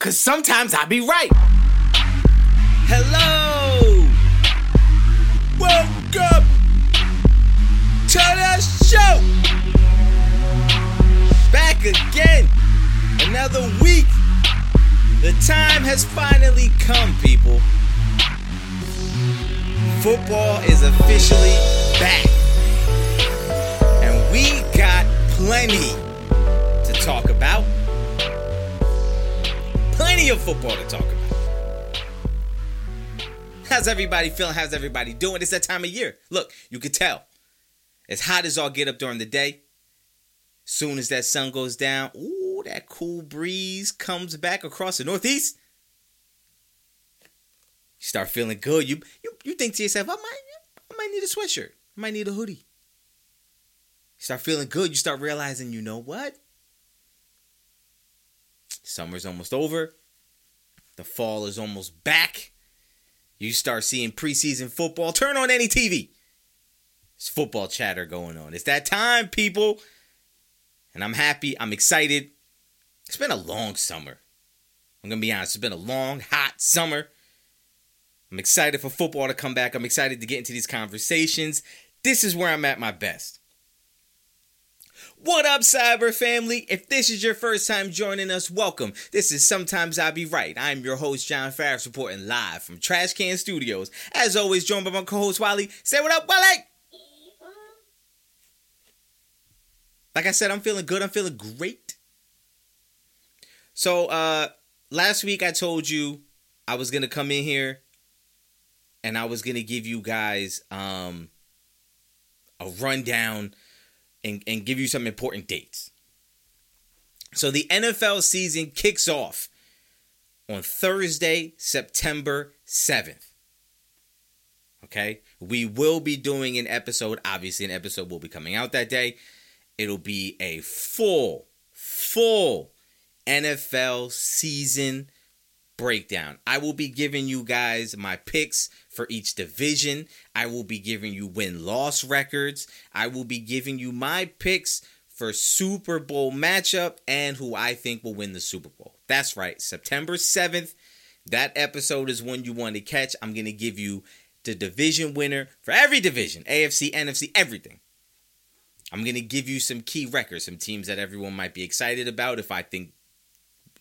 Cause sometimes I be right. Hello! Welcome to the show! Back again! Another week! The time has finally come, people. Football is officially back. And we got plenty to talk about. Plenty of football to talk about. How's everybody feeling? How's everybody doing? It's that time of year. Look, you can tell. As hot as all get up during the day. Soon as that sun goes down, ooh, that cool breeze comes back across the northeast. You start feeling good. You you you think to yourself, I might I might need a sweatshirt. I might need a hoodie. You start feeling good. You start realizing, you know what? Summer's almost over. The fall is almost back. You start seeing preseason football. Turn on any TV. It's football chatter going on. It's that time, people. And I'm happy. I'm excited. It's been a long summer. I'm going to be honest. It's been a long, hot summer. I'm excited for football to come back. I'm excited to get into these conversations. This is where I'm at my best. What up, S.I.B.R. family? If this is your first time joining us, welcome. This is Sometimes I Be Right. I'm your host, John Farris, reporting live from Trash Can Studios. As always, joined by my co host, Wally. Say what up, Wally! Like I said, I'm feeling good. I'm feeling great. So, uh, last week I told you I was going to come in here and I was going to give you guys um, a rundown and, and give you some important dates. So the NFL season kicks off on Thursday, September 7th. Okay? We will be doing an episode. Obviously, an episode will be coming out that day. It'll be a full, full NFL season breakdown. I will be giving you guys my picks for each division. I will be giving you win loss records. I will be giving you my picks for Super Bowl matchup and who I think will win the Super Bowl. That's right, September 7th. That episode is one you want to catch. I'm going to give you the division winner for every division AFC, NFC, everything. I'm going to give you some key records, some teams that everyone might be excited about. If I think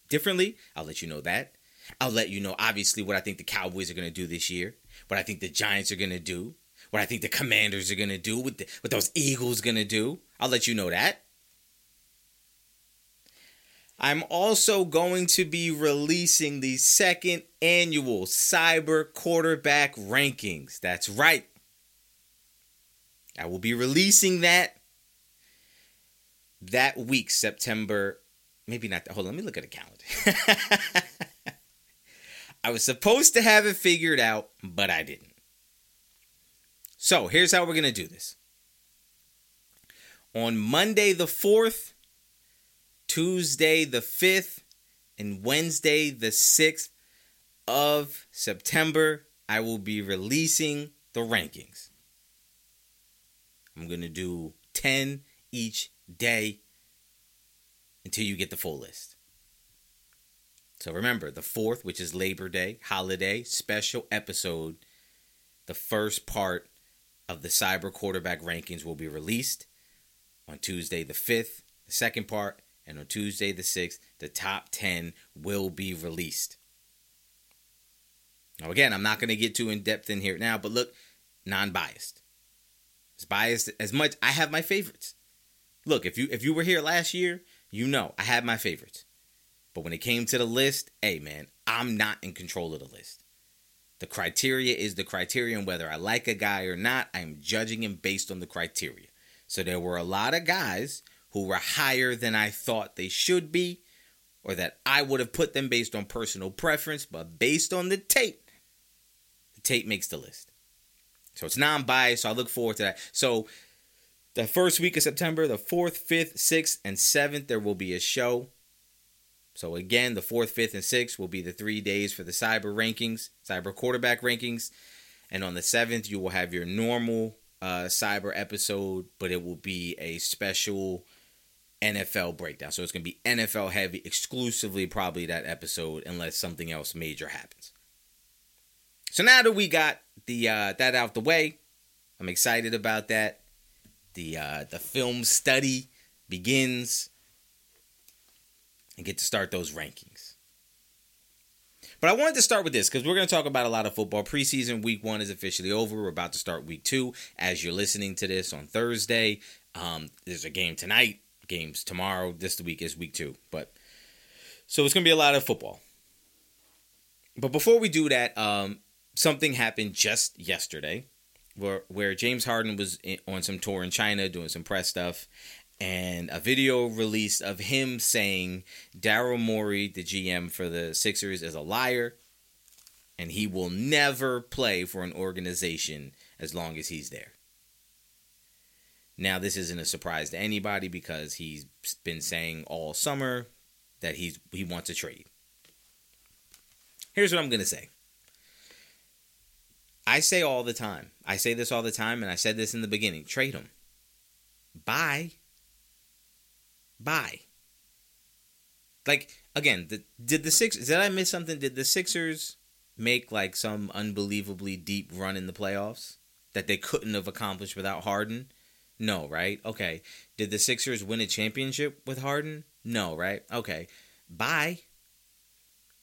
differently, I'll let you know that. I'll let you know, obviously, what I think the Cowboys are going to do this year, what I think the Giants are going to do, what I think the Commanders are going to do, what, the, what those Eagles going to do. I'll let you know that. I'm also going to be releasing the second annual S.I.B.R. Quarterback Rankings. That's right. I will be releasing that that week, September. Maybe not. Hold on, let me look at the calendar. I was supposed to have it figured out, but I didn't. So here's how we're going to do this. On Monday the 4th, Tuesday the 5th, and Wednesday the 6th of September, I will be releasing the rankings. I'm going to do 10 each day until you get the full list. So remember, the 4th, which is Labor Day, holiday, special episode, the first part of the S.I.B.R. Quarterback Rankings will be released on Tuesday the 5th, the second part, and on Tuesday the 6th, the top 10 will be released. Now, again, I'm not going to get too in depth in here now, but look, non biased. As biased as much, I have my favorites. Look, if you if you were here last year, you know I had my favorites. But when it came to the list, hey man, I'm not in control of the list. The criteria is the criterion whether I like a guy or not. I'm judging him based on the criteria. So there were a lot of guys who were higher than I thought they should be, or that I would have put them based on personal preference, but based on the tape, the tape makes the list. So it's non biased, so I look forward to that. So the first week of September, the 4th, 5th, 6th, and 7th, there will be a show. So again, the 4th, 5th, and 6th will be the three days for the S.I.B.R. rankings, S.I.B.R. quarterback rankings. And on the 7th, you will have your normal uh, S.I.B.R. episode, but it will be a special NFL breakdown. So it's going to be NFL heavy exclusively, probably that episode, unless something else major happens. So now that we got the uh, that out the way, I'm excited about that. The uh, the film study begins and get to start those rankings. But I wanted to start with this because we're going to talk about a lot of football. Preseason week one is officially over. We're about to start week two. As you're listening to this on Thursday, um, there's a game tonight, games tomorrow. This week is week two. But so it's going to be a lot of football. But before we do that, um, something happened just yesterday where, where James Harden was in, on some tour in China doing some press stuff and a video released of him saying Daryl Morey, the GM for the Sixers, is a liar and he will never play for an organization as long as he's there. Now, this isn't a surprise to anybody because he's been saying all summer that he's he wants a trade. Here's what I'm going to say. I say all the time. I say this all the time and I said this in the beginning. Trade him. Bye buy. Like again, the, did the six? Did I miss something? Did the Sixers make like some unbelievably deep run in the playoffs that they couldn't have accomplished without Harden? No, right? Okay. Did the Sixers win a championship with Harden? No, right? Okay. Bye.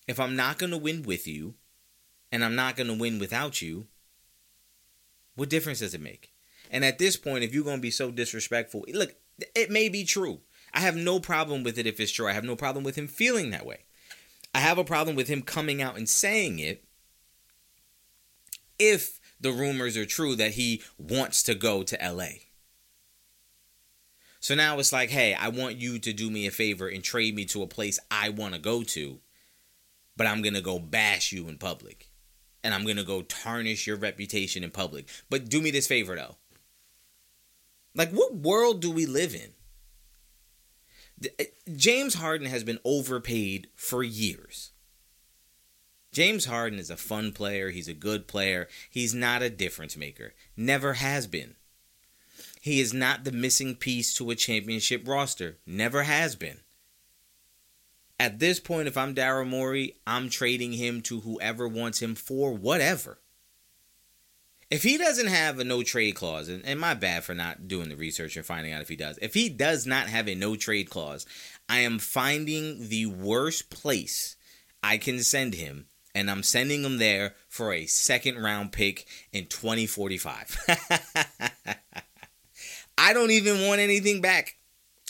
If I'm not going to win with you and I'm not going to win without you, what difference does it make? And at this point, if you're going to be so disrespectful, look, it may be true. I have no problem with it if it's true. I have no problem with him feeling that way. I have a problem with him coming out and saying it if the rumors are true that he wants to go to LA. So now it's like, hey, I want you to do me a favor and trade me to a place I want to go to, but I'm going to go bash you in public. And I'm going to go tarnish your reputation in public. But do me this favor, though. Like, what world do we live in? Eh, James Harden has been overpaid for years. James Harden is a fun player. He's a good player. He's not a difference maker. Never has been. He is not the missing piece to a championship roster. Never has been. At this point, if I'm Daryl Morey, I'm trading him to whoever wants him for whatever if he doesn't have a no trade clause, and, and my bad for not doing the research and finding out if he does, if he does not have a no trade clause, I am finding the worst place I can send him, and I'm sending him there for a second round pick in 2045. I don't even want anything back.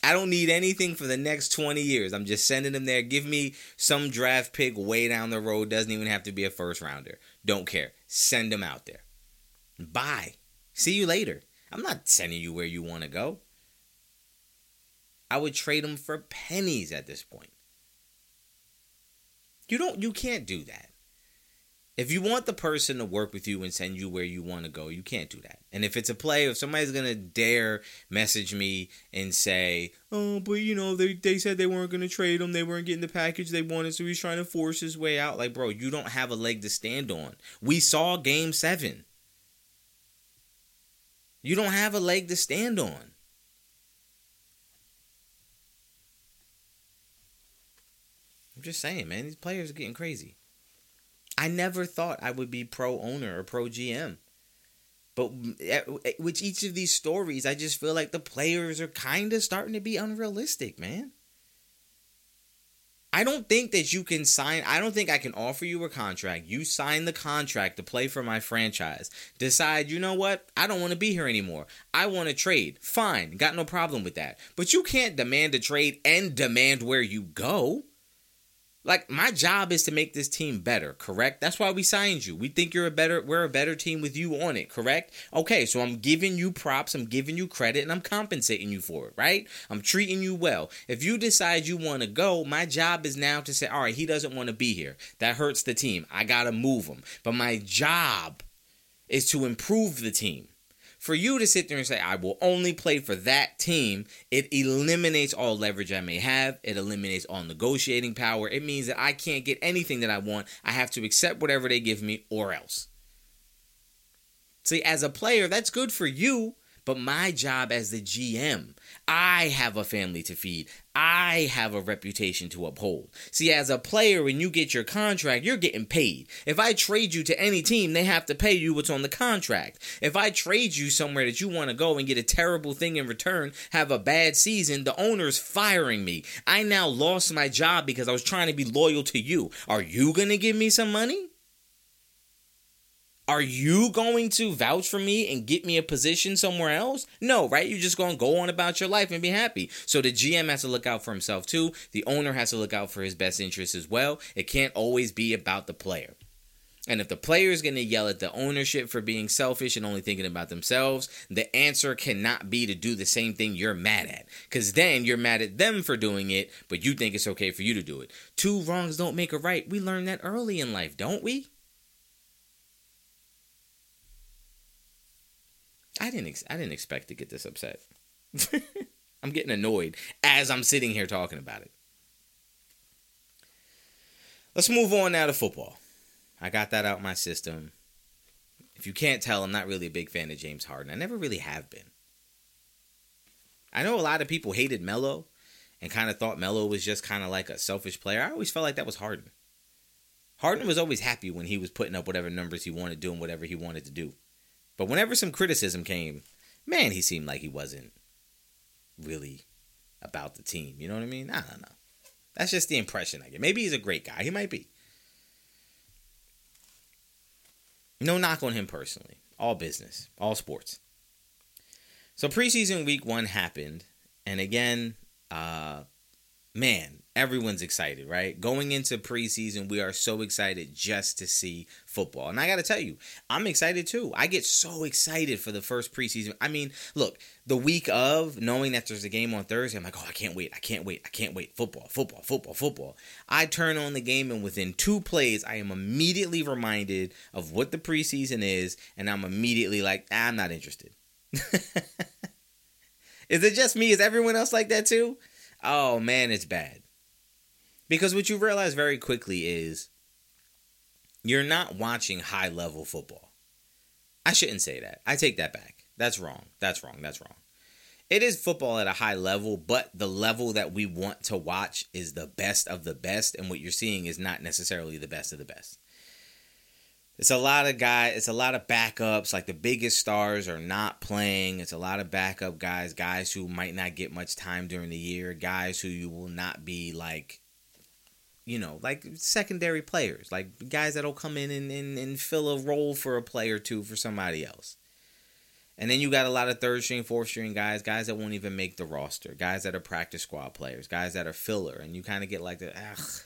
I don't need anything for the next 20 years. I'm just sending him there. Give me some draft pick way down the road. Doesn't even have to be a first rounder. Don't care. Send him out there. Bye. See you later. I'm not sending you where you want to go. I would trade them for pennies at this point. You don't you can't do that. If you want the person to work with you and send you where you want to go, you can't do that. And if it's a play, if somebody's gonna dare message me and say, "Oh, but you know they they said they weren't gonna trade him, they weren't getting the package they wanted, so he's trying to force his way out," like, bro, you don't have a leg to stand on. We saw Game Seven. You don't have a leg to stand on. I'm just saying, man, these players are getting crazy. I never thought I would be pro owner or pro GM. But eh, eh, with each of these stories, I just feel like the players are kind of starting to be unrealistic, man. I don't think that you can sign. I don't think I can offer you a contract. You sign the contract to play for my franchise. Decide, you know what? I don't want to be here anymore. I want to trade. Fine. Got no problem with that. But you can't demand a trade and demand where you go. Like my job is to make this team better, correct? That's why we signed you. We think you're a better we're a better team with you on it, correct? Okay, so I'm giving you props, I'm giving you credit and I'm compensating you for it, right? I'm treating you well. If you decide you want to go, my job is now to say, "All right, he doesn't want to be here." That hurts the team. I got to move him. But my job is to improve the team for you to sit there and say, I will only play for that team, it eliminates all leverage I may have. It eliminates all negotiating power. It means that I can't get anything that I want. I have to accept whatever they give me or else. See, as a player, that's good for you But my job as the GM, I have a family to feed. I have a reputation to uphold. See, as a player, when you get your contract, you're getting paid. If I trade you to any team, they have to pay you what's on the contract. If I trade you somewhere that you want to go and get a terrible thing in return, have a bad season, the owner's firing me. I now lost my job because I was trying to be loyal to you. Are you going to give me some money? Are you going to vouch for me and get me a position somewhere else? No, right? You're just going to go on about your life and be happy. So the GM has to look out for himself too. The owner has to look out for his best interests as well. It can't always be about the player. And if the player is going to yell at the ownership for being selfish and only thinking about themselves, the answer cannot be to do the same thing you're mad at. Because then you're mad at them for doing it, but you think it's okay for you to do it. Two wrongs don't make a right. We learn that early in life, don't we? I didn't ex- I didn't expect to get this upset. I'm getting annoyed as I'm sitting here talking about it. Let's move on now to football. I got that out of my system. If you can't tell, I'm not really a big fan of James Harden. I never really have been. I know a lot of people hated Melo and kind of thought Melo was just kind of like a selfish player. I always felt like that was Harden. Harden was always happy when he was putting up whatever numbers he wanted, doing whatever he wanted to do. But whenever some criticism came, man, he seemed like he wasn't really about the team. You know what I mean? I don't know. That's just the impression I get. Maybe he's a great guy. He might be. No knock on him personally. All business, all sports. So preseason week one happened, and again, uh, man, everyone's excited, right? Going into preseason, we are so excited just to see football. And I got to tell you, I'm excited too. I get so excited for the first preseason. I mean, look, the week of knowing that there's a game on Thursday, I'm like, oh, I can't wait. I can't wait. I can't wait. Football, football, football, football. I turn on the game, and within two plays, I am immediately reminded of what the preseason is, and I'm immediately like, ah, I'm not interested. is it just me? Is everyone else like that too? Oh man, it's bad. Because what you realize very quickly is you're not watching high level football. I shouldn't say that. I take that back. That's wrong. That's wrong. That's wrong. It is football at a high level, but the level that we want to watch is the best of the best, and what you're seeing is not necessarily the best of the best. It's a lot of guys, it's a lot of backups. Like the biggest stars are not playing. It's a lot of backup guys, guys who might not get much time during the year, guys who you will not be like you know, like secondary players, like guys that'll come in and, and, and fill a role for a play or two for somebody else. And then you got a lot of third string, fourth string guys, guys that won't even make the roster, guys that are practice squad players, guys that are filler, and you kind of get like the ugh.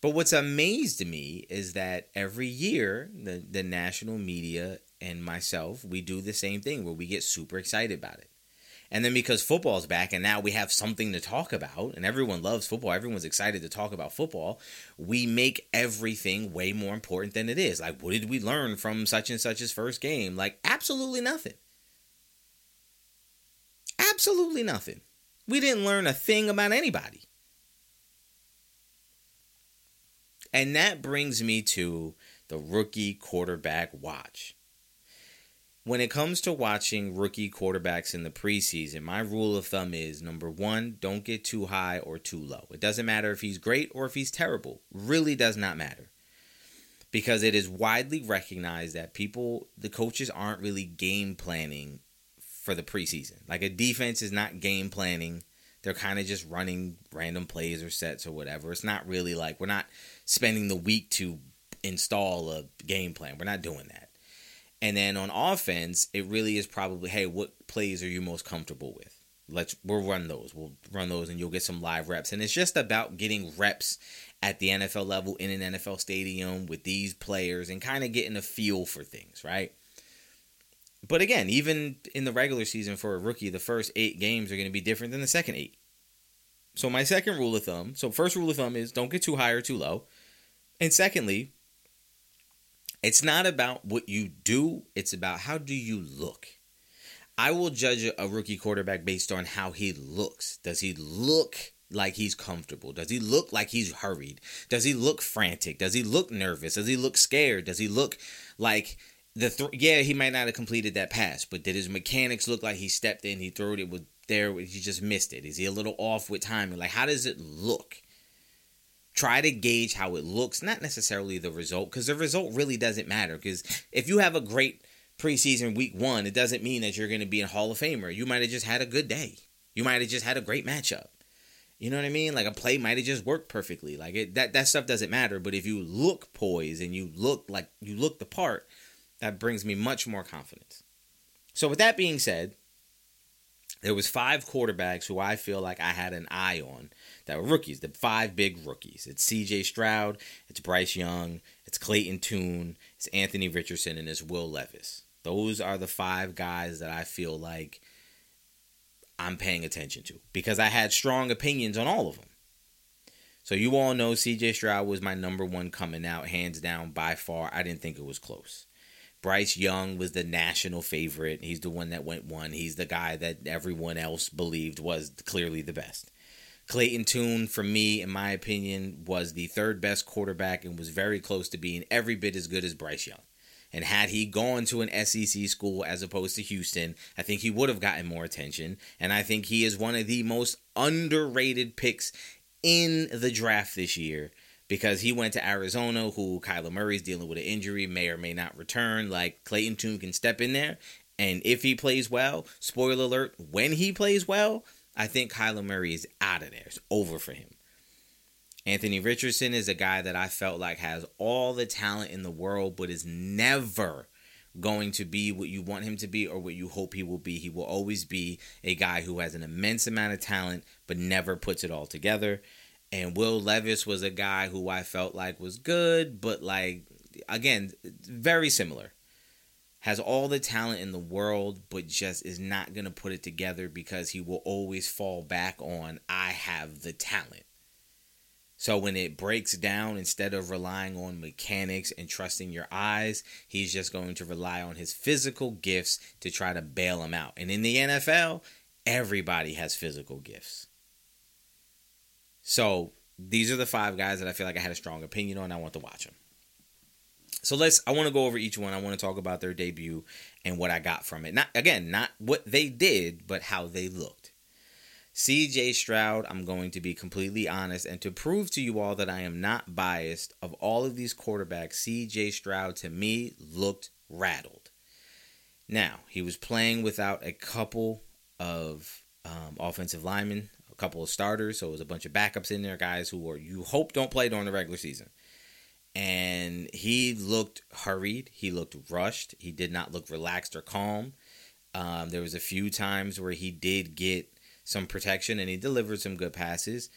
But what's amazed me is that every year the the national media and myself we do the same thing where we get super excited about it. And then because football's back and now we have something to talk about and everyone loves football, everyone's excited to talk about football, we make everything way more important than it is. Like, what did we learn from such and such's first game? Like, absolutely nothing. Absolutely nothing. We didn't learn a thing about anybody. And that brings me to the rookie quarterback watch when it comes to watching rookie quarterbacks in the preseason, my rule of thumb is number one, don't get too high or too low. It doesn't matter if he's great or if he's terrible. Really does not matter. Because it is widely recognized that people, the coaches aren't really game planning for the preseason. Like a defense is not game planning. They're kind of just running random plays or sets or whatever. It's not really like we're not spending the week to install a game plan. We're not doing that. And then on offense, it really is probably, hey, what plays are you most comfortable with? Let's we'll run those. We'll run those and you'll get some live reps. And it's just about getting reps at the NFL level in an NFL stadium with these players and kind of getting a feel for things, right? But again, even in the regular season for a rookie, the first eight games are going to be different than the second eight. So my second rule of thumb, so first rule of thumb is don't get too high or too low. And secondly, it's not about what you do, it's about how do you look. I will judge a rookie quarterback based on how he looks. Does he look like he's comfortable? Does he look like he's hurried? Does he look frantic? Does he look nervous? Does he look scared? Does he look like the th- yeah, he might not have completed that pass, but did his mechanics look like he stepped in, he threw it, it was there, he just missed it? Is he a little off with timing? Like, how does it look? Try to gauge how it looks, not necessarily the result, because the result really doesn't matter. Because if you have a great preseason week one, it doesn't mean that you're going to be a Hall of Famer. You might have just had a good day. You might have just had a great matchup. You know what I mean? Like a play might have just worked perfectly. Like it, that that stuff doesn't matter. But if you look poised and you look like you look the part, that brings me much more confidence. So with that being said, there was five quarterbacks who I feel like I had an eye on that were rookies. The five big rookies. It's C.J. Stroud, it's Bryce Young, it's Clayton Tune, it's Anthony Richardson, and it's Will Levis. Those are the five guys that I feel like I'm paying attention to because I had strong opinions on all of them. So you all know CJ Stroud was my number one coming out, hands down by far. I didn't think it was close. Bryce Young was the national favorite. He's the one that went one. He's the guy that everyone else believed was clearly the best. Clayton Tune, for me, in my opinion, was the third best quarterback and was very close to being every bit as good as Bryce Young. And had he gone to an SEC school as opposed to Houston, I think he would have gotten more attention. And I think he is one of the most underrated picks in the draft this year because he went to Arizona, who Kyler Murray's dealing with an injury, may or may not return. Like Clayton Tune can step in there. And if he plays well, spoiler alert, when he plays well, I think Kyler Murray is out of there. It's over for him. Anthony Richardson is a guy that I felt like has all the talent in the world, but is never going to be what you want him to be or what you hope he will be. He will always be a guy who has an immense amount of talent, but never puts it all together. And Will Levis was a guy who I felt like was good, but like, again, very similar. Has all the talent in the world, but just is not going to put it together because he will always fall back on, I have the talent. So when it breaks down, instead of relying on mechanics and trusting your eyes, he's just going to rely on his physical gifts to try to bail him out. And in the NFL, everybody has physical gifts. So these are the five guys that I feel like I had a strong opinion on. I want to watch them. So let's. I want to go over each one. I want to talk about their debut and what I got from it. Not again, not what they did, but how they looked. CJ Stroud, I'm going to be completely honest and to prove to you all that I am not biased, of all of these quarterbacks, CJ Stroud to me looked rattled. Now, he was playing without a couple of um, offensive linemen, a couple of starters, so it was a bunch of backups in there, guys who were you hope don't play during the regular season. And he looked hurried, he looked rushed, he did not look relaxed or calm. Um, there was a few times where he did get some protection and he delivered some good passes.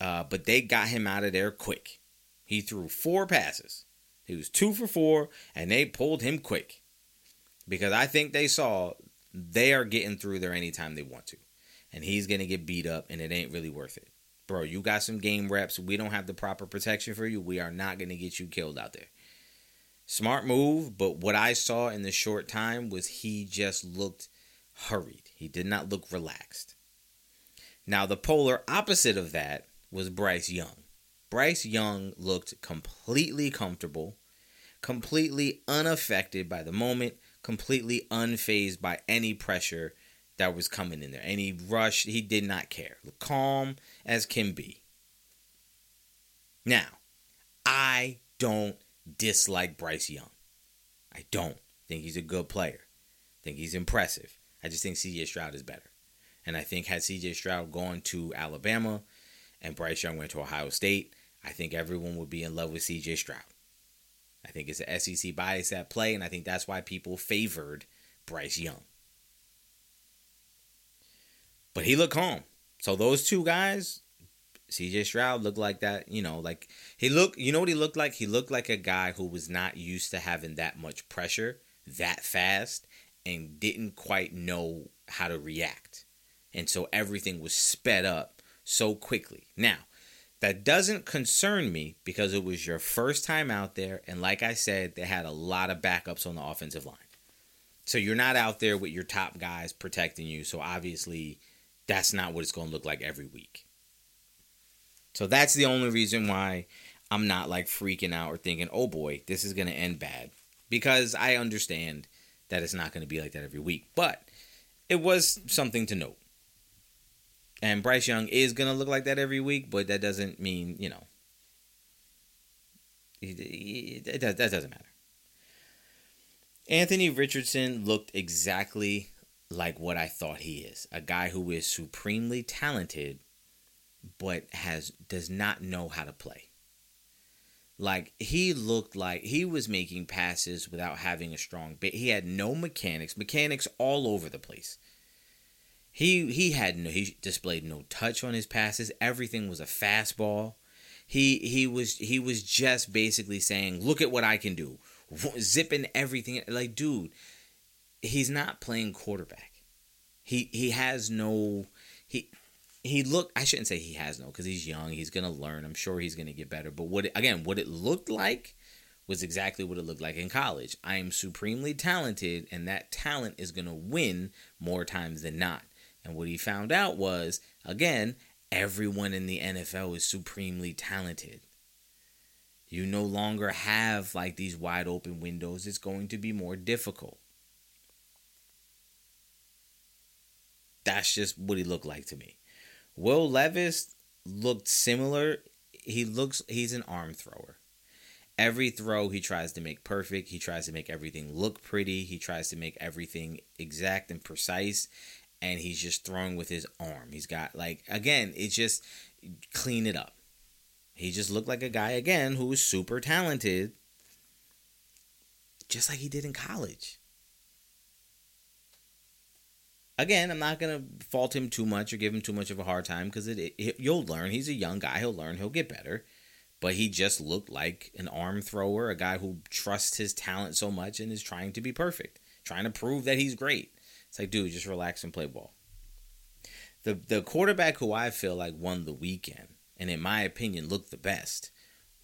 Uh, but they got him out of there quick. He threw four passes. He was two for four, and they pulled him quick because I think they saw they are getting through there anytime they want to, and he's gonna get beat up, and it ain't really worth it, bro. You got some game reps. We don't have the proper protection for you. We are not gonna get you killed out there. Smart move, but what I saw in the short time was he just looked hurried. He did not look relaxed. Now, the polar opposite of that was Bryce Young. Bryce Young looked completely comfortable, completely unaffected by the moment, completely unfazed by any pressure that was coming in there. Any rush, he did not care. Calm as can be. Now, I don't dislike Bryce Young. I don't think he's a good player. I think he's impressive. I just think CJ Stroud is better. And I think had CJ Stroud gone to Alabama and Bryce Young went to Ohio State, I think everyone would be in love with CJ Stroud. I think it's an SEC bias at play, and I think that's why people favored Bryce Young. But he looked calm. So those two guys, CJ Stroud looked like that, you know, like he looked, you know what he looked like? He looked like a guy who was not used to having that much pressure that fast and didn't quite know how to react. And so everything was sped up so quickly. Now, that doesn't concern me because it was your first time out there. And like I said, they had a lot of backups on the offensive line. So you're not out there with your top guys protecting you. So obviously, that's not what it's going to look like every week. So that's the only reason why I'm not like freaking out or thinking, oh boy, this is going to end bad. because I understand that it's not going to be like that every week. But it was something to note. And Bryce Young is going to look like that every week, but that doesn't mean, you know, it, that doesn't matter. Anthony Richardson looked exactly like what I thought he is a guy who is supremely talented, but has does not know how to play. Like he looked like he was making passes without having a strong bit. He had no mechanics, mechanics all over the place. He he had no he displayed no touch on his passes. Everything was a fastball. He he was he was just basically saying, "Look at what I can do." Zipping everything like dude, he's not playing quarterback. He he has no he he looked I shouldn't say he has no cuz he's young, he's to learn. I'm sure he's to get better. But what again, what it looked like was exactly what it looked like in college. I am supremely talented and that talent is to win more times than not. And what he found out was again, everyone in the NFL is supremely talented. You no longer have like these wide open windows. It's going to be more difficult. That's just what he looked like to me. Will Levis looked similar. He looks he's an arm thrower. Every throw he tries to make perfect. He tries to make everything look pretty. He tries to make everything exact and precise. And he's just throwing with his arm. He's got like again, it's just clean it up. He just looked like a guy again who was super talented. Just like he did in college again, I'm not gonna fault him too much or give him too much of a hard time because it, it, you'll learn. He's a young guy. He'll learn. He'll get better. But he just looked like an arm thrower, a guy who trusts his talent so much and is trying to be perfect, trying to prove that he's great. It's like, dude, just relax and play ball. The the quarterback who I feel like won the weekend and in my opinion looked the best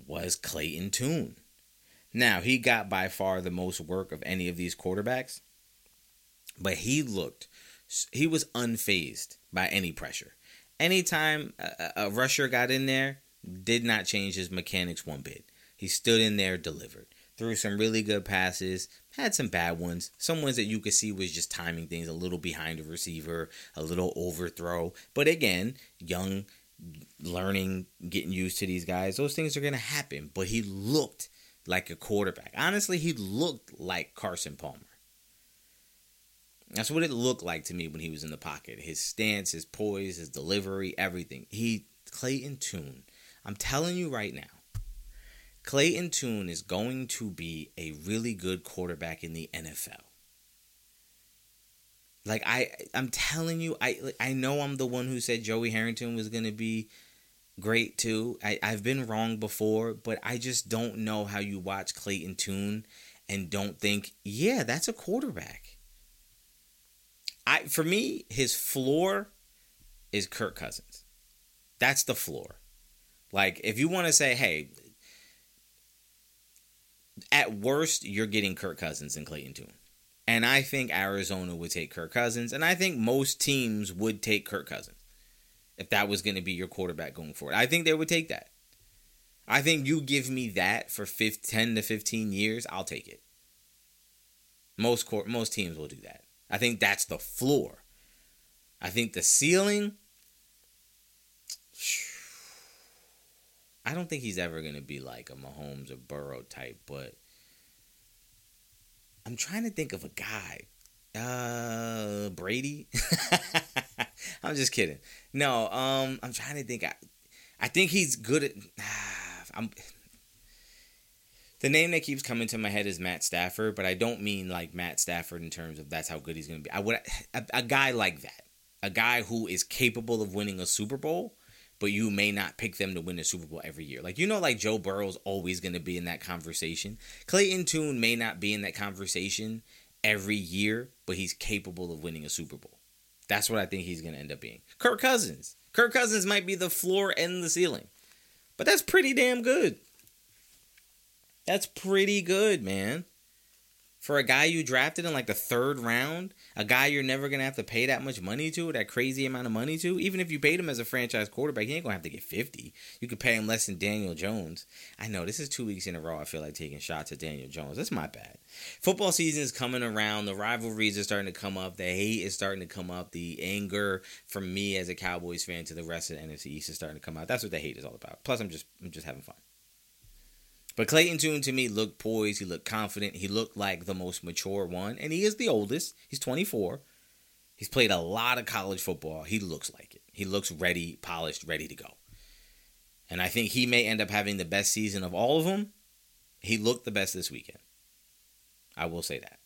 was Clayton Tune. Now he got by far the most work of any of these quarterbacks, but he looked he was unfazed by any pressure. Anytime a, a rusher got in there, did not change his mechanics one bit. He stood in there, delivered, threw some really good passes, had some bad ones, some ones that you could see was just timing things a little behind the receiver, a little overthrow. But again, young, learning, getting used to these guys, those things are going to happen. But he looked like a quarterback. Honestly, he looked like Carson Palmer. That's what it looked like to me when he was in the pocket. His stance, his poise, his delivery, everything. He Clayton Tune. I'm telling you right now, Clayton Tune is going to be a really good quarterback in the NFL. Like I I'm telling you, I I know I'm the one who said Joey Harrington was gonna be great too. I, I've been wrong before, but I just don't know how you watch Clayton Tune and don't think, yeah, that's a quarterback. I for me, his floor is Kirk Cousins. That's the floor. Like if you want to say, hey, at worst, you're getting Kirk Cousins and Clayton Tune. And I think Arizona would take Kirk Cousins, and I think most teams would take Kirk Cousins if that was going to be your quarterback going forward. I think they would take that. I think you give me that for 10 to 15 years, I'll take it. Most court, most teams will do that. I think that's the floor. I think the ceiling. I don't think he's ever going to be like a Mahomes or Burrow type, but I'm trying to think of a guy. Uh, Brady. I'm just kidding. No, um, I'm trying to think. I, I think he's good at. I'm the name that keeps coming to my head is Matt Stafford, but I don't mean like Matt Stafford in terms of that's how good he's going to be. I would a, a guy like that, a guy who is capable of winning a Super Bowl, but you may not pick them to win a Super Bowl every year. Like you know, like Joe Burrow's always going to be in that conversation. Clayton Tune may not be in that conversation every year, but he's capable of winning a Super Bowl. That's what I think he's going to end up being. Kirk Cousins. Kirk Cousins might be the floor and the ceiling, but that's pretty damn good. That's pretty good, man. for a guy you drafted in like the third round, a guy you're never gonna have to pay that much money to, that crazy amount of money to. Even if you paid him as a franchise quarterback, he ain't gonna have to get fifty. You could pay him less than Daniel Jones. I know this is two weeks in a row. I feel like taking shots at Daniel Jones. That's my bad. Football season is coming around. The rivalries are starting to come up. The hate is starting to come up. The anger from me as a Cowboys fan to the rest of the NFC East is starting to come out. That's what the hate is all about. Plus, I'm just I'm just having fun. But Clayton Tune to me looked poised. He looked confident. He looked like the most mature one. And he is the oldest. He's 24. He's played a lot of college football. He looks like it. He looks ready, polished, ready to go. And I think he may end up having the best season of all of them. He looked the best this weekend. I will say that.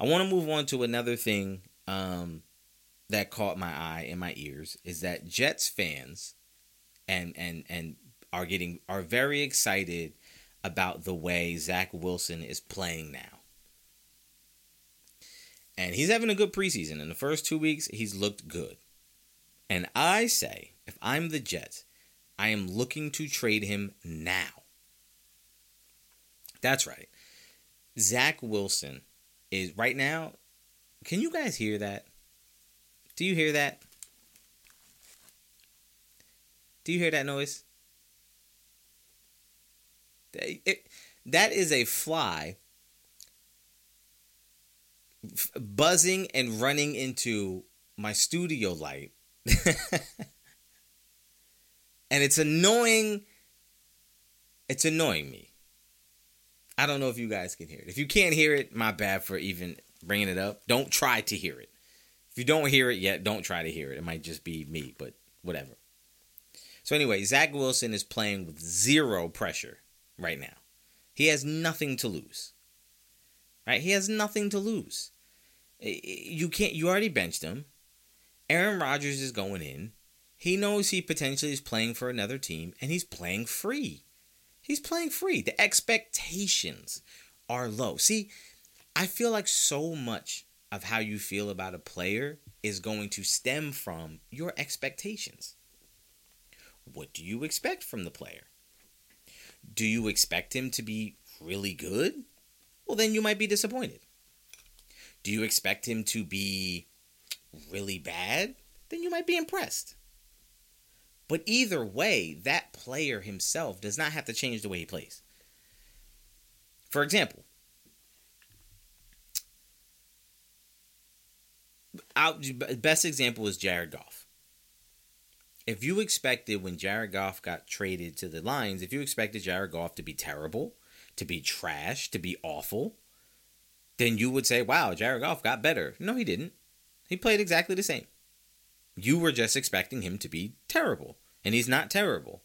I want to move on to another thing um, that caught my eye and my ears is that Jets fans and and and are getting are very excited about the way Zach Wilson is playing now. And he's having a good preseason. In the first two weeks, he's looked good. And I say, if I'm the Jets, I am looking to trade him now. That's right. Zach Wilson is right now. Can you guys hear that? Do you hear that? Do you hear that noise? It, that is a fly f- buzzing and running into my studio light. and it's annoying. It's annoying me. I don't know if you guys can hear it. If you can't hear it, my bad for even bringing it up. Don't try to hear it. If you don't hear it yet, don't try to hear it. It might just be me, but whatever. So, anyway, Zach Wilson is playing with zero pressure right now. He has nothing to lose. Right? He has nothing to lose. You can't you already benched him. Aaron Rodgers is going in. He knows he potentially is playing for another team and he's playing free. He's playing free. The expectations are low. See, I feel like so much of how you feel about a player is going to stem from your expectations. What do you expect from the player? Do you expect him to be really good? Well, then you might be disappointed. Do you expect him to be really bad? Then you might be impressed. But either way, that player himself does not have to change the way he plays. For example, best example is Jared Goff if you expected when Jared Goff got traded to the Lions, if you expected Jared Goff to be terrible, to be trash, to be awful, then you would say, wow, Jared Goff got better. No, he didn't. He played exactly the same. You were just expecting him to be terrible, and he's not terrible.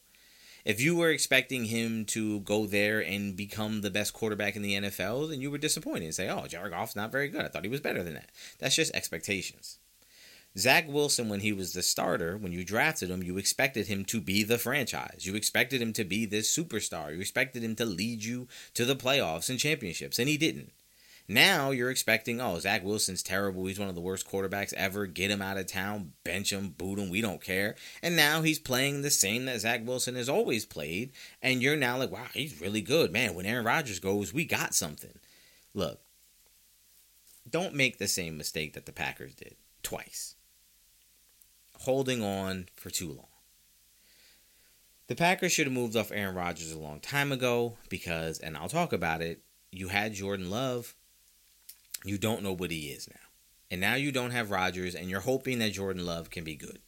If you were expecting him to go there and become the best quarterback in the NFL, then you were disappointed and say, oh, Jared Goff's not very good. I thought he was better than that. That's just expectations. Zach Wilson, when he was the starter, when you drafted him, you expected him to be the franchise. You expected him to be this superstar. You expected him to lead you to the playoffs and championships, and he didn't. Now you're expecting, oh, Zach Wilson's terrible. He's one of the worst quarterbacks ever. Get him out of town, bench him, boot him. We don't care. And now he's playing the same that Zach Wilson has always played. And you're now like, wow, he's really good. Man, when Aaron Rodgers goes, we got something. Look, don't make the same mistake that the Packers did twice holding on for too long. The Packers should have moved off Aaron Rodgers a long time ago because, and I'll talk about it, you had Jordan Love. You don't know what he is now. And now you don't have Rodgers, and you're hoping that Jordan Love can be good.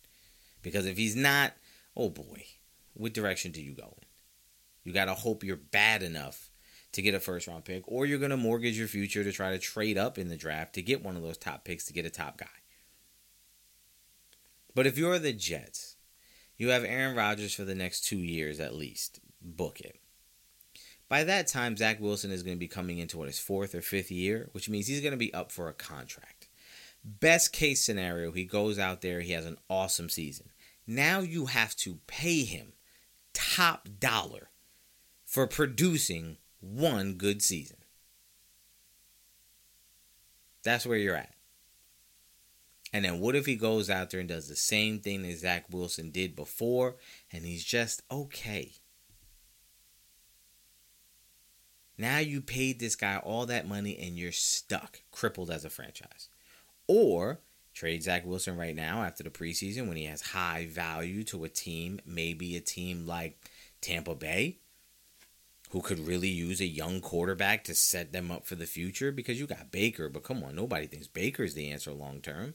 Because if he's not, oh boy, what direction do you go in? You got to hope you're bad enough to get a first round pick, or you're going to mortgage your future to try to trade up in the draft to get one of those top picks to get a top guy. But if you're the Jets, you have Aaron Rodgers for the next two years at least. Book it. By that time, Zach Wilson is going to be coming into what his fourth or fifth year, which means he's going to be up for a contract. Best case scenario, he goes out there, he has an awesome season. Now you have to pay him top dollar for producing one good season. That's where you're at. And then what if he goes out there and does the same thing that Zach Wilson did before and he's just okay? Now you paid this guy all that money and you're stuck, crippled as a franchise. Or trade Zach Wilson right now after the preseason when he has high value to a team, maybe a team like Tampa Bay, who could really use a young quarterback to set them up for the future because you got Baker, but come on, nobody thinks Baker's the answer long term.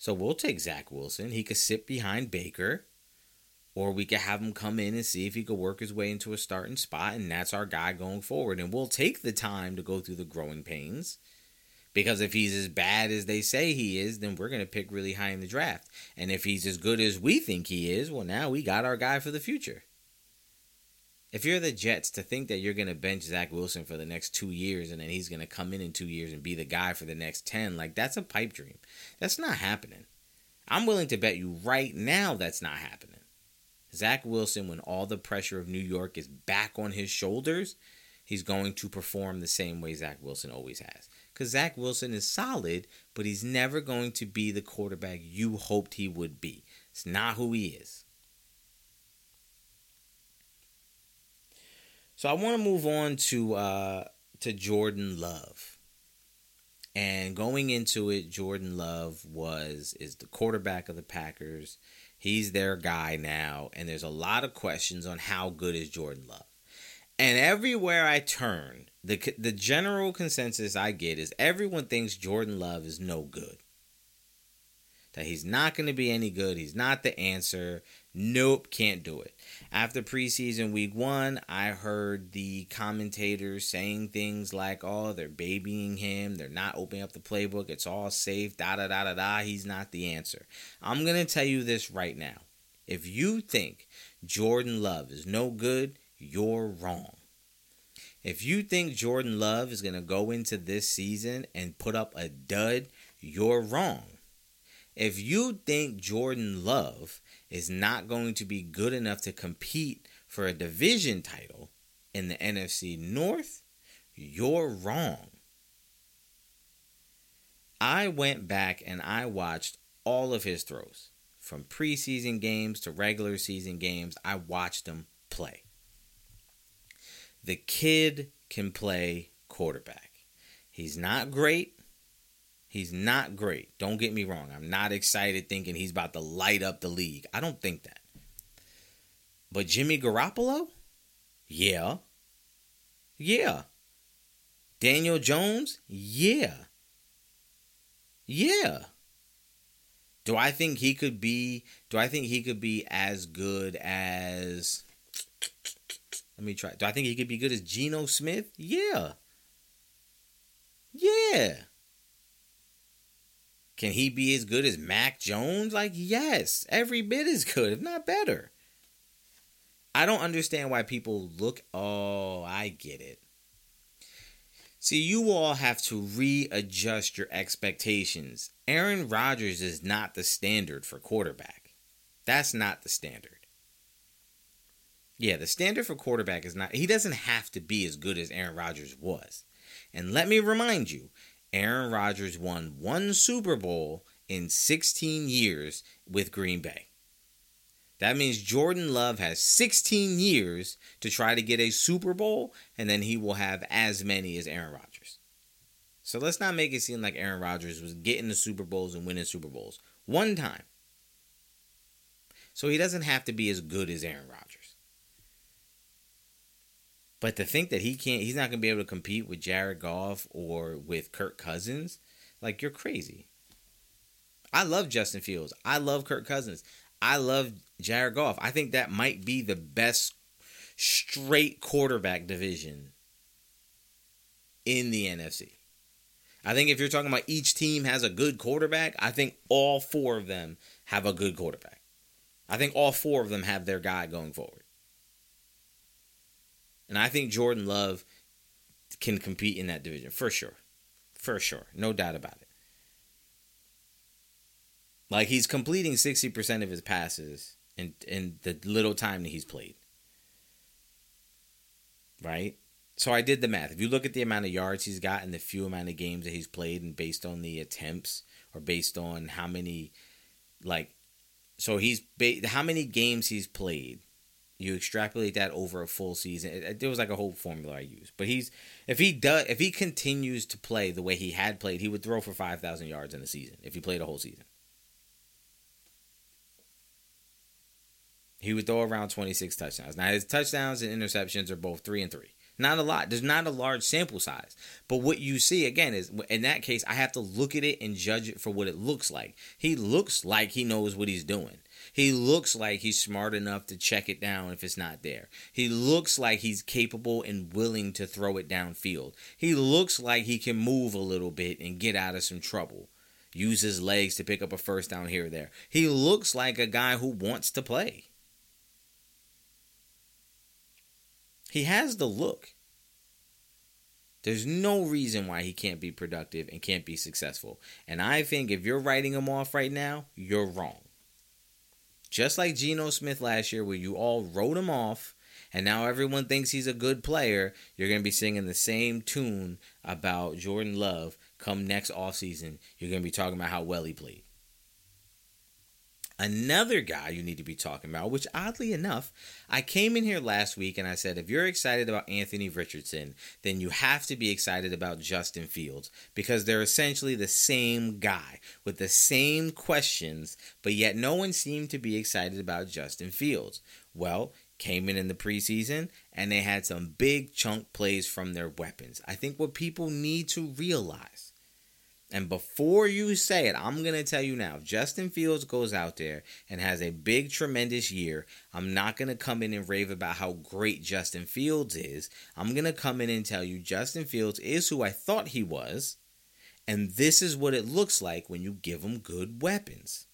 So we'll take Zach Wilson. He could sit behind Baker or we could have him come in and see if he could work his way into a starting spot, and that's our guy going forward. And we'll take the time to go through the growing pains. Because if he's as bad as they say he is, then we're going to pick really high in the draft. And if he's as good as we think he is, well, now we got our guy for the future. If you're the Jets, to think that you're going to bench Zach Wilson for the next two years and then he's going to come in in two years and be the guy for the next 10, like that's a pipe dream. That's not happening. I'm willing to bet you right now that's not happening. Zach Wilson, when all the pressure of New York is back on his shoulders, he's going to perform the same way Zach Wilson always has. Because Zach Wilson is solid, but he's never going to be the quarterback you hoped he would be. It's not who he is. So I want to move on to uh, to Jordan Love. And going into it, Jordan Love was is the quarterback of the Packers. He's their guy now, and there's a lot of questions on how good is Jordan Love. And everywhere I turn, the the general consensus I get is everyone thinks Jordan Love is no good. That he's not going to be any good. He's not the answer. Nope, can't do it. After preseason week one, I heard the commentators saying things like, oh, they're babying him. They're not opening up the playbook. It's all safe. Da da da da da. He's not the answer. I'm going to tell you this right now. If you think Jordan Love is no good, you're wrong. If you think Jordan Love is going to go into this season and put up a dud, you're wrong. If you think Jordan Love is not going to be good enough to compete for a division title in the NFC North, you're wrong. I went back and I watched all of his throws from preseason games to regular season games. I watched him play. The kid can play quarterback. He's not great. He's not great. Don't get me wrong. I'm not excited thinking he's about to light up the league. I don't think that. But Jimmy Garoppolo? Yeah. Yeah. Daniel Jones? Yeah. Yeah. Do I think he could be do I think he could be as good as let me try. Do I think he could be good as Geno Smith? Yeah. Yeah. Can he be as good as Mac Jones? Like, yes, every bit as good, if not better. I don't understand why people look. Oh, I get it. See, you all have to readjust your expectations. Aaron Rodgers is not the standard for quarterback. That's not the standard. Yeah, the standard for quarterback is not, he doesn't have to be as good as Aaron Rodgers was. And let me remind you, Aaron Rodgers won one Super Bowl in 16 years with Green Bay. That means Jordan Love has 16 years to try to get a Super Bowl, and then he will have as many as Aaron Rodgers. So let's not make it seem like Aaron Rodgers was getting the Super Bowls and winning Super Bowls one time. So he doesn't have to be as good as Aaron Rodgers. But to think that he can't, he's not going to be able to compete with Jared Goff or with Kirk Cousins, like you're crazy. I love Justin Fields. I love Kirk Cousins. I love Jared Goff. I think that might be the best straight quarterback division in the NFC. I think if you're talking about each team has a good quarterback, I think all four of them have a good quarterback. I think all four of them have their guy going forward. And I think Jordan Love can compete in that division for sure. For sure. No doubt about it. Like he's completing 60% of his passes in in the little time that he's played. Right? So I did the math. If you look at the amount of yards he's got and the few amount of games that he's played and based on the attempts or based on how many like so he's how many games he's played You extrapolate that over a full season. It, it, there was like a whole formula I used. But he's if he does if he continues to play the way he had played, he would throw for five thousand yards in a season if he played a whole season. He would throw around twenty six touchdowns. Now his touchdowns and interceptions are both three and three. Not a lot. There's not a large sample size. But what you see again is in that case, I have to look at it and judge it for what it looks like. He looks like he knows what he's doing. He looks like he's smart enough to check it down if it's not there. He looks like he's capable and willing to throw it downfield. He looks like he can move a little bit and get out of some trouble. Use his legs to pick up a first down here or there. He looks like a guy who wants to play. He has the look. There's no reason why he can't be productive and can't be successful. And I think if you're writing him off right now, you're wrong. Just like Geno Smith last year, where you all wrote him off, and now everyone thinks he's a good player, you're going to be singing the same tune about Jordan Love come next offseason. You're going to be talking about how well he played. Another guy you need to be talking about, which oddly enough, I came in here last week and I said, if you're excited about Anthony Richardson, then you have to be excited about Justin Fields because they're essentially the same guy with the same questions, but yet no one seemed to be excited about Justin Fields. Well, came in in the preseason and they had some big chunk plays from their weapons. I think what people need to realize and before you say it, I'm going to tell you now if Justin Fields goes out there and has a big, tremendous year, I'm not going to come in and rave about how great Justin Fields is. I'm going to come in and tell you Justin Fields is who I thought he was. And this is what it looks like when you give him good weapons.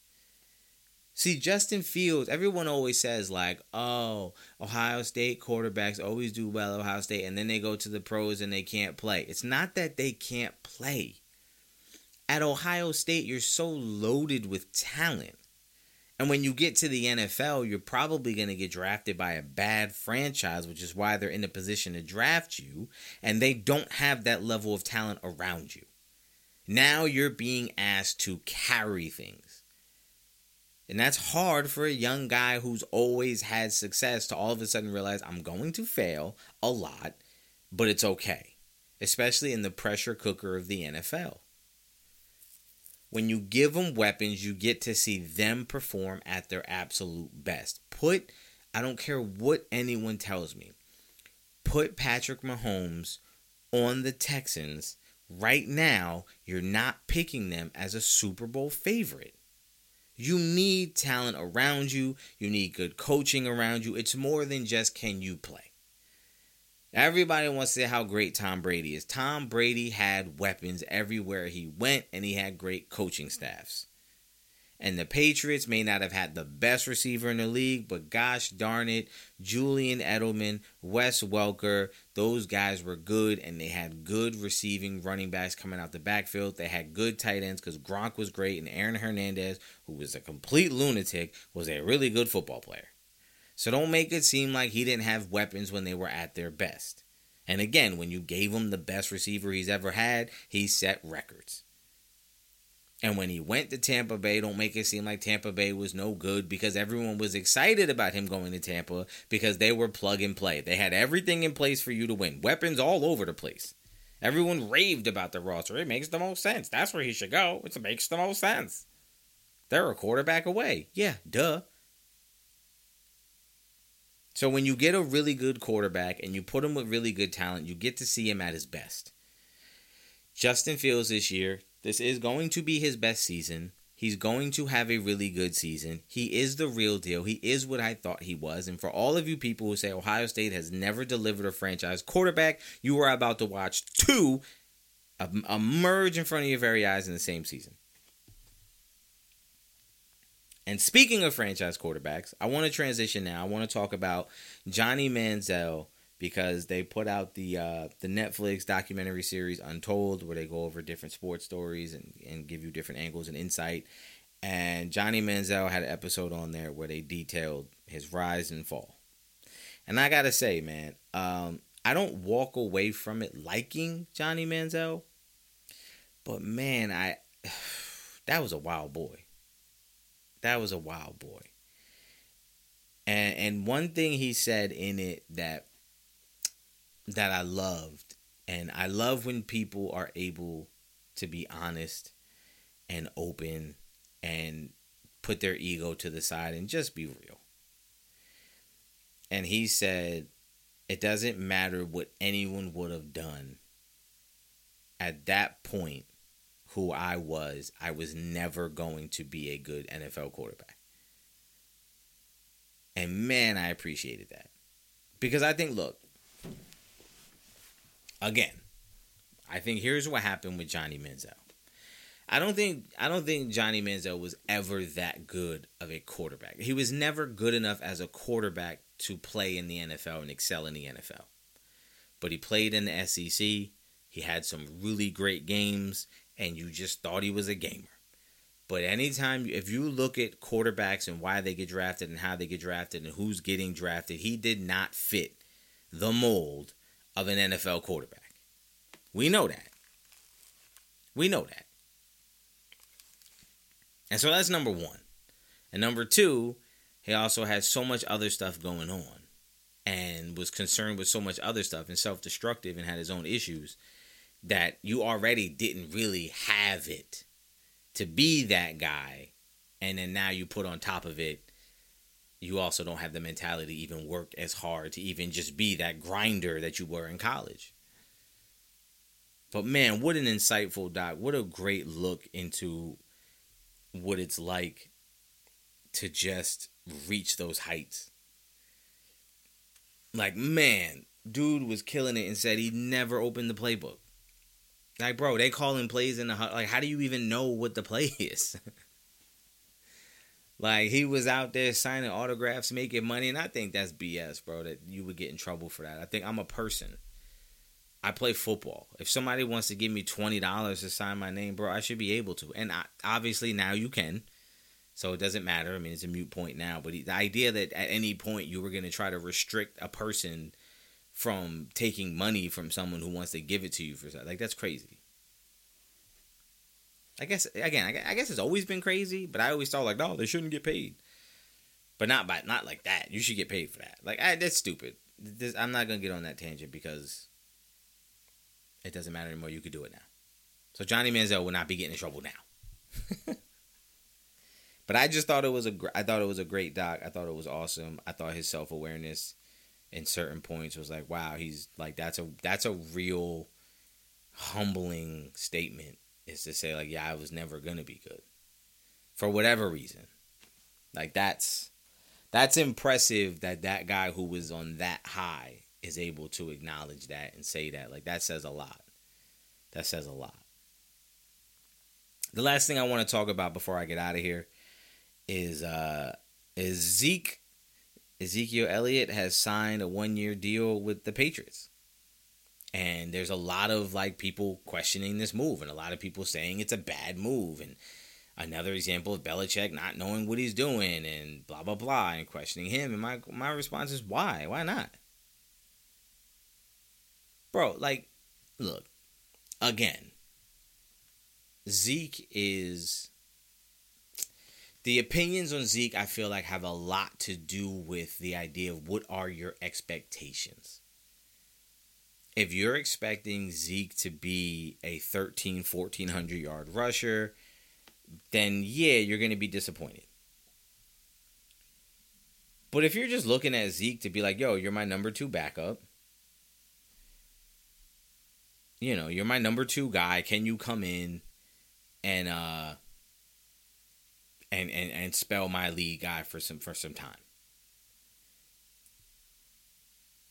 See, Justin Fields, everyone always says, like, oh, Ohio State quarterbacks always do well Ohio State, and then they go to the pros and they can't play. It's not that they can't play at Ohio State, you're so loaded with talent. And when you get to the NFL, you're probably going to get drafted by a bad franchise, which is why they're in a position to draft you, and they don't have that level of talent around you. Now you're being asked to carry things. And that's hard for a young guy who's always had success to all of a sudden realize I'm going to fail a lot, but it's okay, especially in the pressure cooker of the NFL when you give them weapons, you get to see them perform at their absolute best. Put, I don't care what anyone tells me, put Patrick Mahomes on the Texans right now, you're not picking them as a Super Bowl favorite. You need talent around you, you need good coaching around you. It's more than just can you play. Everybody wants to say how great Tom Brady is. Tom Brady had weapons everywhere he went, and he had great coaching staffs. And the Patriots may not have had the best receiver in the league, but gosh darn it, Julian Edelman, Wes Welker, those guys were good, and they had good receiving running backs coming out the backfield. They had good tight ends because Gronk was great, and Aaron Hernandez, who was a complete lunatic, was a really good football player. So don't make it seem like he didn't have weapons when they were at their best. And again, when you gave him the best receiver he's ever had, he set records. And when he went to Tampa Bay, don't make it seem like Tampa Bay was no good because everyone was excited about him going to Tampa because they were plug and play. They had everything in place for you to win, weapons all over the place. Everyone raved about the roster. It makes the most sense. That's where he should go. It makes the most sense. They're a quarterback away. Yeah, duh. So when you get a really good quarterback and you put him with really good talent, you get to see him at his best. Justin Fields this year, this is going to be his best season. He's going to have a really good season. He is the real deal. He is what I thought he was. And for all of you people who say Ohio State has never delivered a franchise quarterback, you are about to watch two emerge in front of your very eyes in the same season. And speaking of franchise quarterbacks, I want to transition now. I want to talk about Johnny Manziel because they put out the uh, the Netflix documentary series Untold, where they go over different sports stories and, and give you different angles and insight. And Johnny Manziel had an episode on there where they detailed his rise and fall. And I gotta say, man, um, I don't walk away from it liking Johnny Manziel, but man, I that was a wild boy that was a wild boy. And and one thing he said in it that that I loved, and I love when people are able to be honest and open and put their ego to the side and just be real. And he said, it doesn't matter what anyone would have done. At that point, who I was, I was never going to be a good NFL quarterback. And man, I appreciated that. Because I think, look, again, I think here's what happened with Johnny Manziel. I don't think I don't think Johnny Manziel was ever that good of a quarterback. He was never good enough as a quarterback to play in the NFL and excel in the NFL. But he played in the SEC. He had some really great games and you just thought he was a gamer. But anytime if you look at quarterbacks and why they get drafted and how they get drafted and who's getting drafted, he did not fit the mold of an NFL quarterback. We know that. We know that. And so that's number one. And number two, he also had so much other stuff going on and was concerned with so much other stuff and self destructive and had his own issues that you already didn't really have it to be that guy. And then now you put on top of it, you also don't have the mentality to even work as hard to even just be that grinder that you were in college. But man, what an insightful doc. What a great look into what it's like to just reach those heights. Like, man, dude was killing it and said he never opened the playbook. Like, bro, they calling plays in the like. How do you even know what the play is? like, he was out there signing autographs, making money, and I think that's BS, bro. That you would get in trouble for that. I think I'm a person. I play football. If somebody wants to give me twenty dollars to sign my name, bro, I should be able to. And I, obviously now you can, so it doesn't matter. I mean, it's a mute point now. But the idea that at any point you were going to try to restrict a person from taking money from someone who wants to give it to you for something. like that's crazy. I guess again, I guess it's always been crazy, but I always thought like, no, they shouldn't get paid. But not by not like that. You should get paid for that. Like I, that's stupid. This, I'm not gonna get on that tangent because it doesn't matter anymore. You could do it now. So Johnny Manziel will not be getting in trouble now. but I just thought it was a I thought it was a great doc. I thought it was awesome. I thought his self awareness in certain points was like, wow, he's like that's a that's a real humbling statement. Is to say like, yeah, I was never gonna be good for whatever reason. Like that's that's impressive that that guy who was on that high is able to acknowledge that and say that. Like that says a lot. That says a lot. The last thing I want to talk about before I get out of here is uh is Zeke Ezekiel Elliott has signed a one year deal with the Patriots. And there's a lot of like people questioning this move and a lot of people saying it's a bad move and another example of Belichick not knowing what he's doing and blah blah blah and questioning him and my my response is why? Why not? bro, like, look, again, Zeke is. The opinions on Zeke, I feel like, have a lot to do with the idea of what are your expectations. If you're expecting Zeke to be a 13, 1400 yard rusher, then yeah, you're going to be disappointed. But if you're just looking at Zeke to be like, yo, you're my number two backup, you know, you're my number two guy. Can you come in and uh and and and spell my lead guy for some for some time?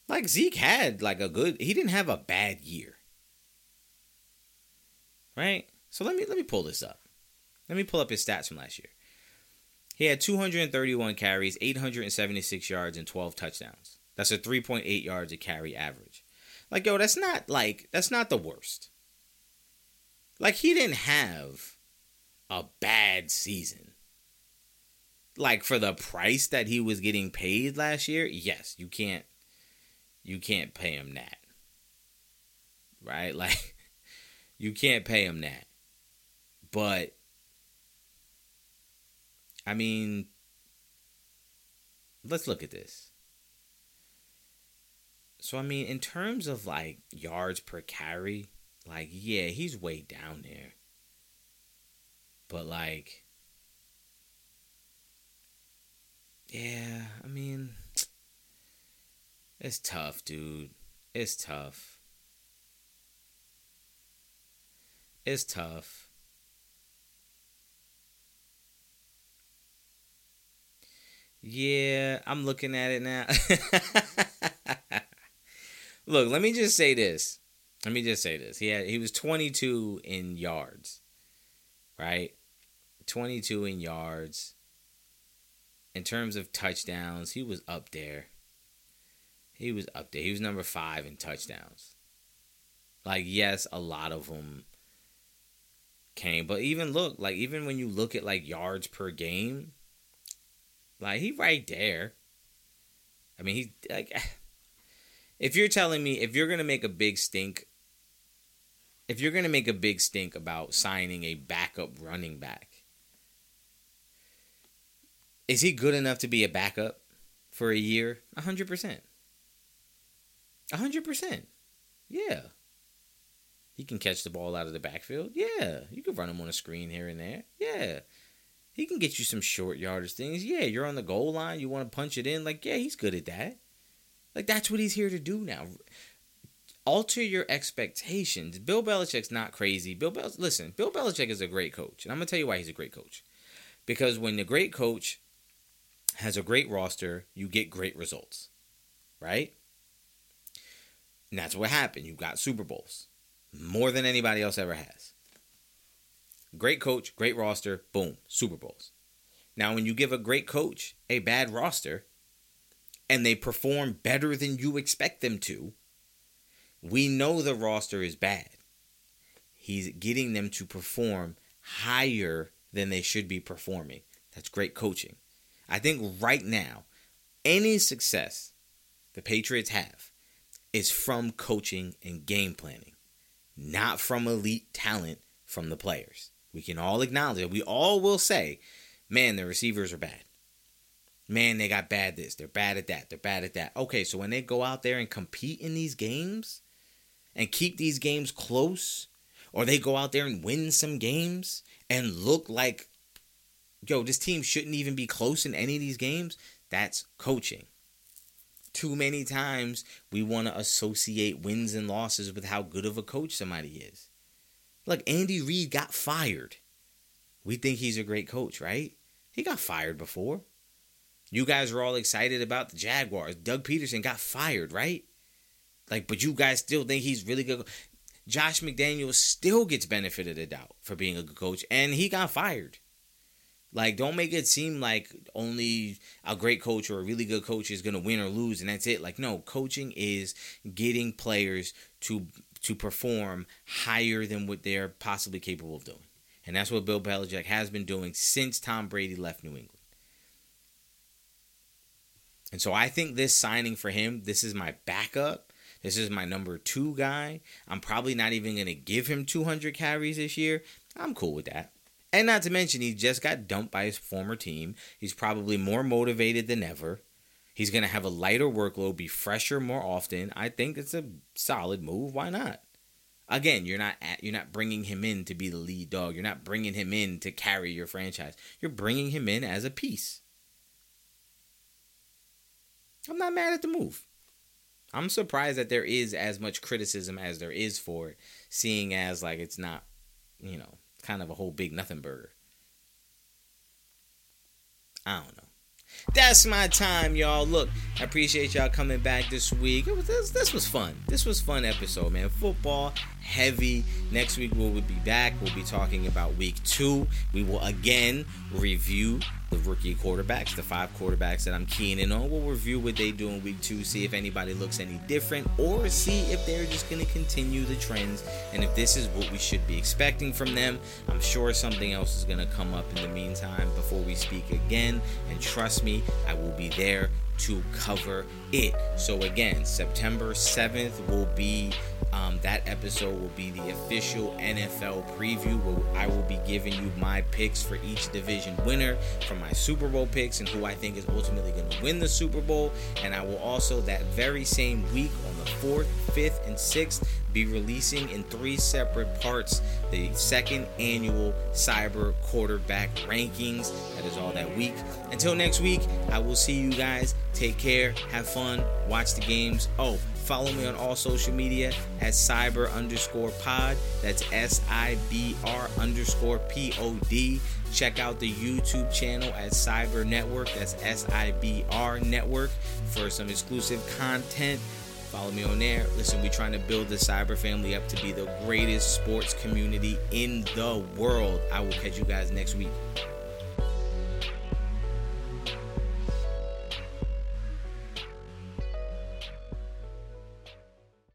Like Zeke had like a good he didn't have a bad year. Right? So let me let me pull this up. Let me pull up his stats from last year. He had 231 carries, 876 yards, and 12 touchdowns. That's a 3.8 yards a carry average. Like, yo, that's not like that's not the worst. Like he didn't have a bad season. Like for the price that he was getting paid last year, yes, you can't you can't pay him that. Right? Like you can't pay him that. But I mean let's look at this. So I mean, in terms of like yards per carry, like yeah, he's way down there. But like yeah, I mean it's tough, dude. It's tough. It's tough. Yeah, I'm looking at it now. Look, let me just say this. Let me just say this. He had, he was 22 in yards. Right? 22 in yards. In terms of touchdowns, he was up there. He was up there. He was number 5 in touchdowns. Like yes, a lot of them came, but even look, like even when you look at like yards per game, like he right there. I mean, he like if you're telling me if you're gonna make a big stink, if you're gonna make a big stink about signing a backup running back, is he good enough to be a backup for a year? A hundred percent. A hundred percent. Yeah. He can catch the ball out of the backfield. Yeah. You can run him on a screen here and there. Yeah. He can get you some short yardage things. Yeah, you're on the goal line. You want to punch it in. Like, yeah, he's good at that. Like that's what he's here to do now. Alter your expectations. Bill Belichick's not crazy. Bill Bel listen, Bill Belichick is a great coach. And I'm gonna tell you why he's a great coach. Because when the great coach has a great roster, you get great results. Right? And that's what happened. You got Super Bowls. More than anybody else ever has. Great coach, great roster, boom, Super Bowls. Now, when you give a great coach a bad roster, and they perform better than you expect them to, we know the roster is bad. He's getting them to perform higher than they should be performing. That's great coaching. I think right now, any success the Patriots have is from coaching and game planning, not from elite talent from the players. We can all acknowledge. We all will say, man, the receivers are bad man, they got bad this, they're bad at that, they're bad at that. Okay, so when they go out there and compete in these games and keep these games close, or they go out there and win some games and look like, yo, this team shouldn't even be close in any of these games, that's coaching. Too many times we want to associate wins and losses with how good of a coach somebody is. Look, Andy Reid got fired. We think he's a great coach, right? He got fired before. You guys were all excited about the Jaguars. Doug Pederson got fired, right? Like, but you guys still think he's really good. Josh McDaniels still gets benefit of the doubt for being a good coach, and he got fired. Like, don't make it seem like only a great coach or a really good coach is gonna win or lose, and that's it. Like, no, coaching is getting players to to perform higher than what they're possibly capable of doing, and that's what Bill Belichick has been doing since Tom Brady left New England. And so I think this signing for him, this is my backup. This is my number two guy. I'm probably not even going to give him 200 carries this year. I'm cool with that. And not to mention, he just got dumped by his former team. He's probably more motivated than ever. He's going to have a lighter workload, be fresher more often. I think it's a solid move. Why not? Again, you're not at, you're not bringing him in to be the lead dog. You're not bringing him in to carry your franchise. You're bringing him in as a piece. I'm not mad at the move. I'm surprised that there is as much criticism as there is for it, seeing as like it's not, you know, kind of a whole big nothing burger. I don't know. That's my time, y'all. Look, I appreciate y'all coming back this week. Was, this, this, was fun. This was fun episode, man. Football heavy. Next week we'll be back. We'll be talking about week two. We will again review the rookie quarterbacks, the five quarterbacks that I'm keen in on. We'll review what they do in week two, see if anybody looks any different, or see if they're just going to continue the trends and if this is what we should be expecting from them. I'm sure something else is going to come up in the meantime before we speak again. And trust me, I will be there to cover it. So, again, September 7th will be Um, that episode will be the official NFL preview where I will be giving you my picks for each division winner for my Super Bowl picks and who I think is ultimately going to win the Super Bowl. And I will also, that very same week on the 4th, 5th, and 6th, be releasing in three separate parts the second annual S.I.B.R Quarterback Rankings. That is all that week. Until next week, I will see you guys. Take care, have fun, watch the games. Oh, Follow me on all social media at S.I.B.R underscore pod. That's S I B R underscore P O D. Check out the YouTube channel at S.I.B.R Network. That's S I B R Network for some exclusive content. Follow me on there. Listen, we're trying to build the S.I.B.R family up to be the greatest sports community in the world. I will catch you guys next week.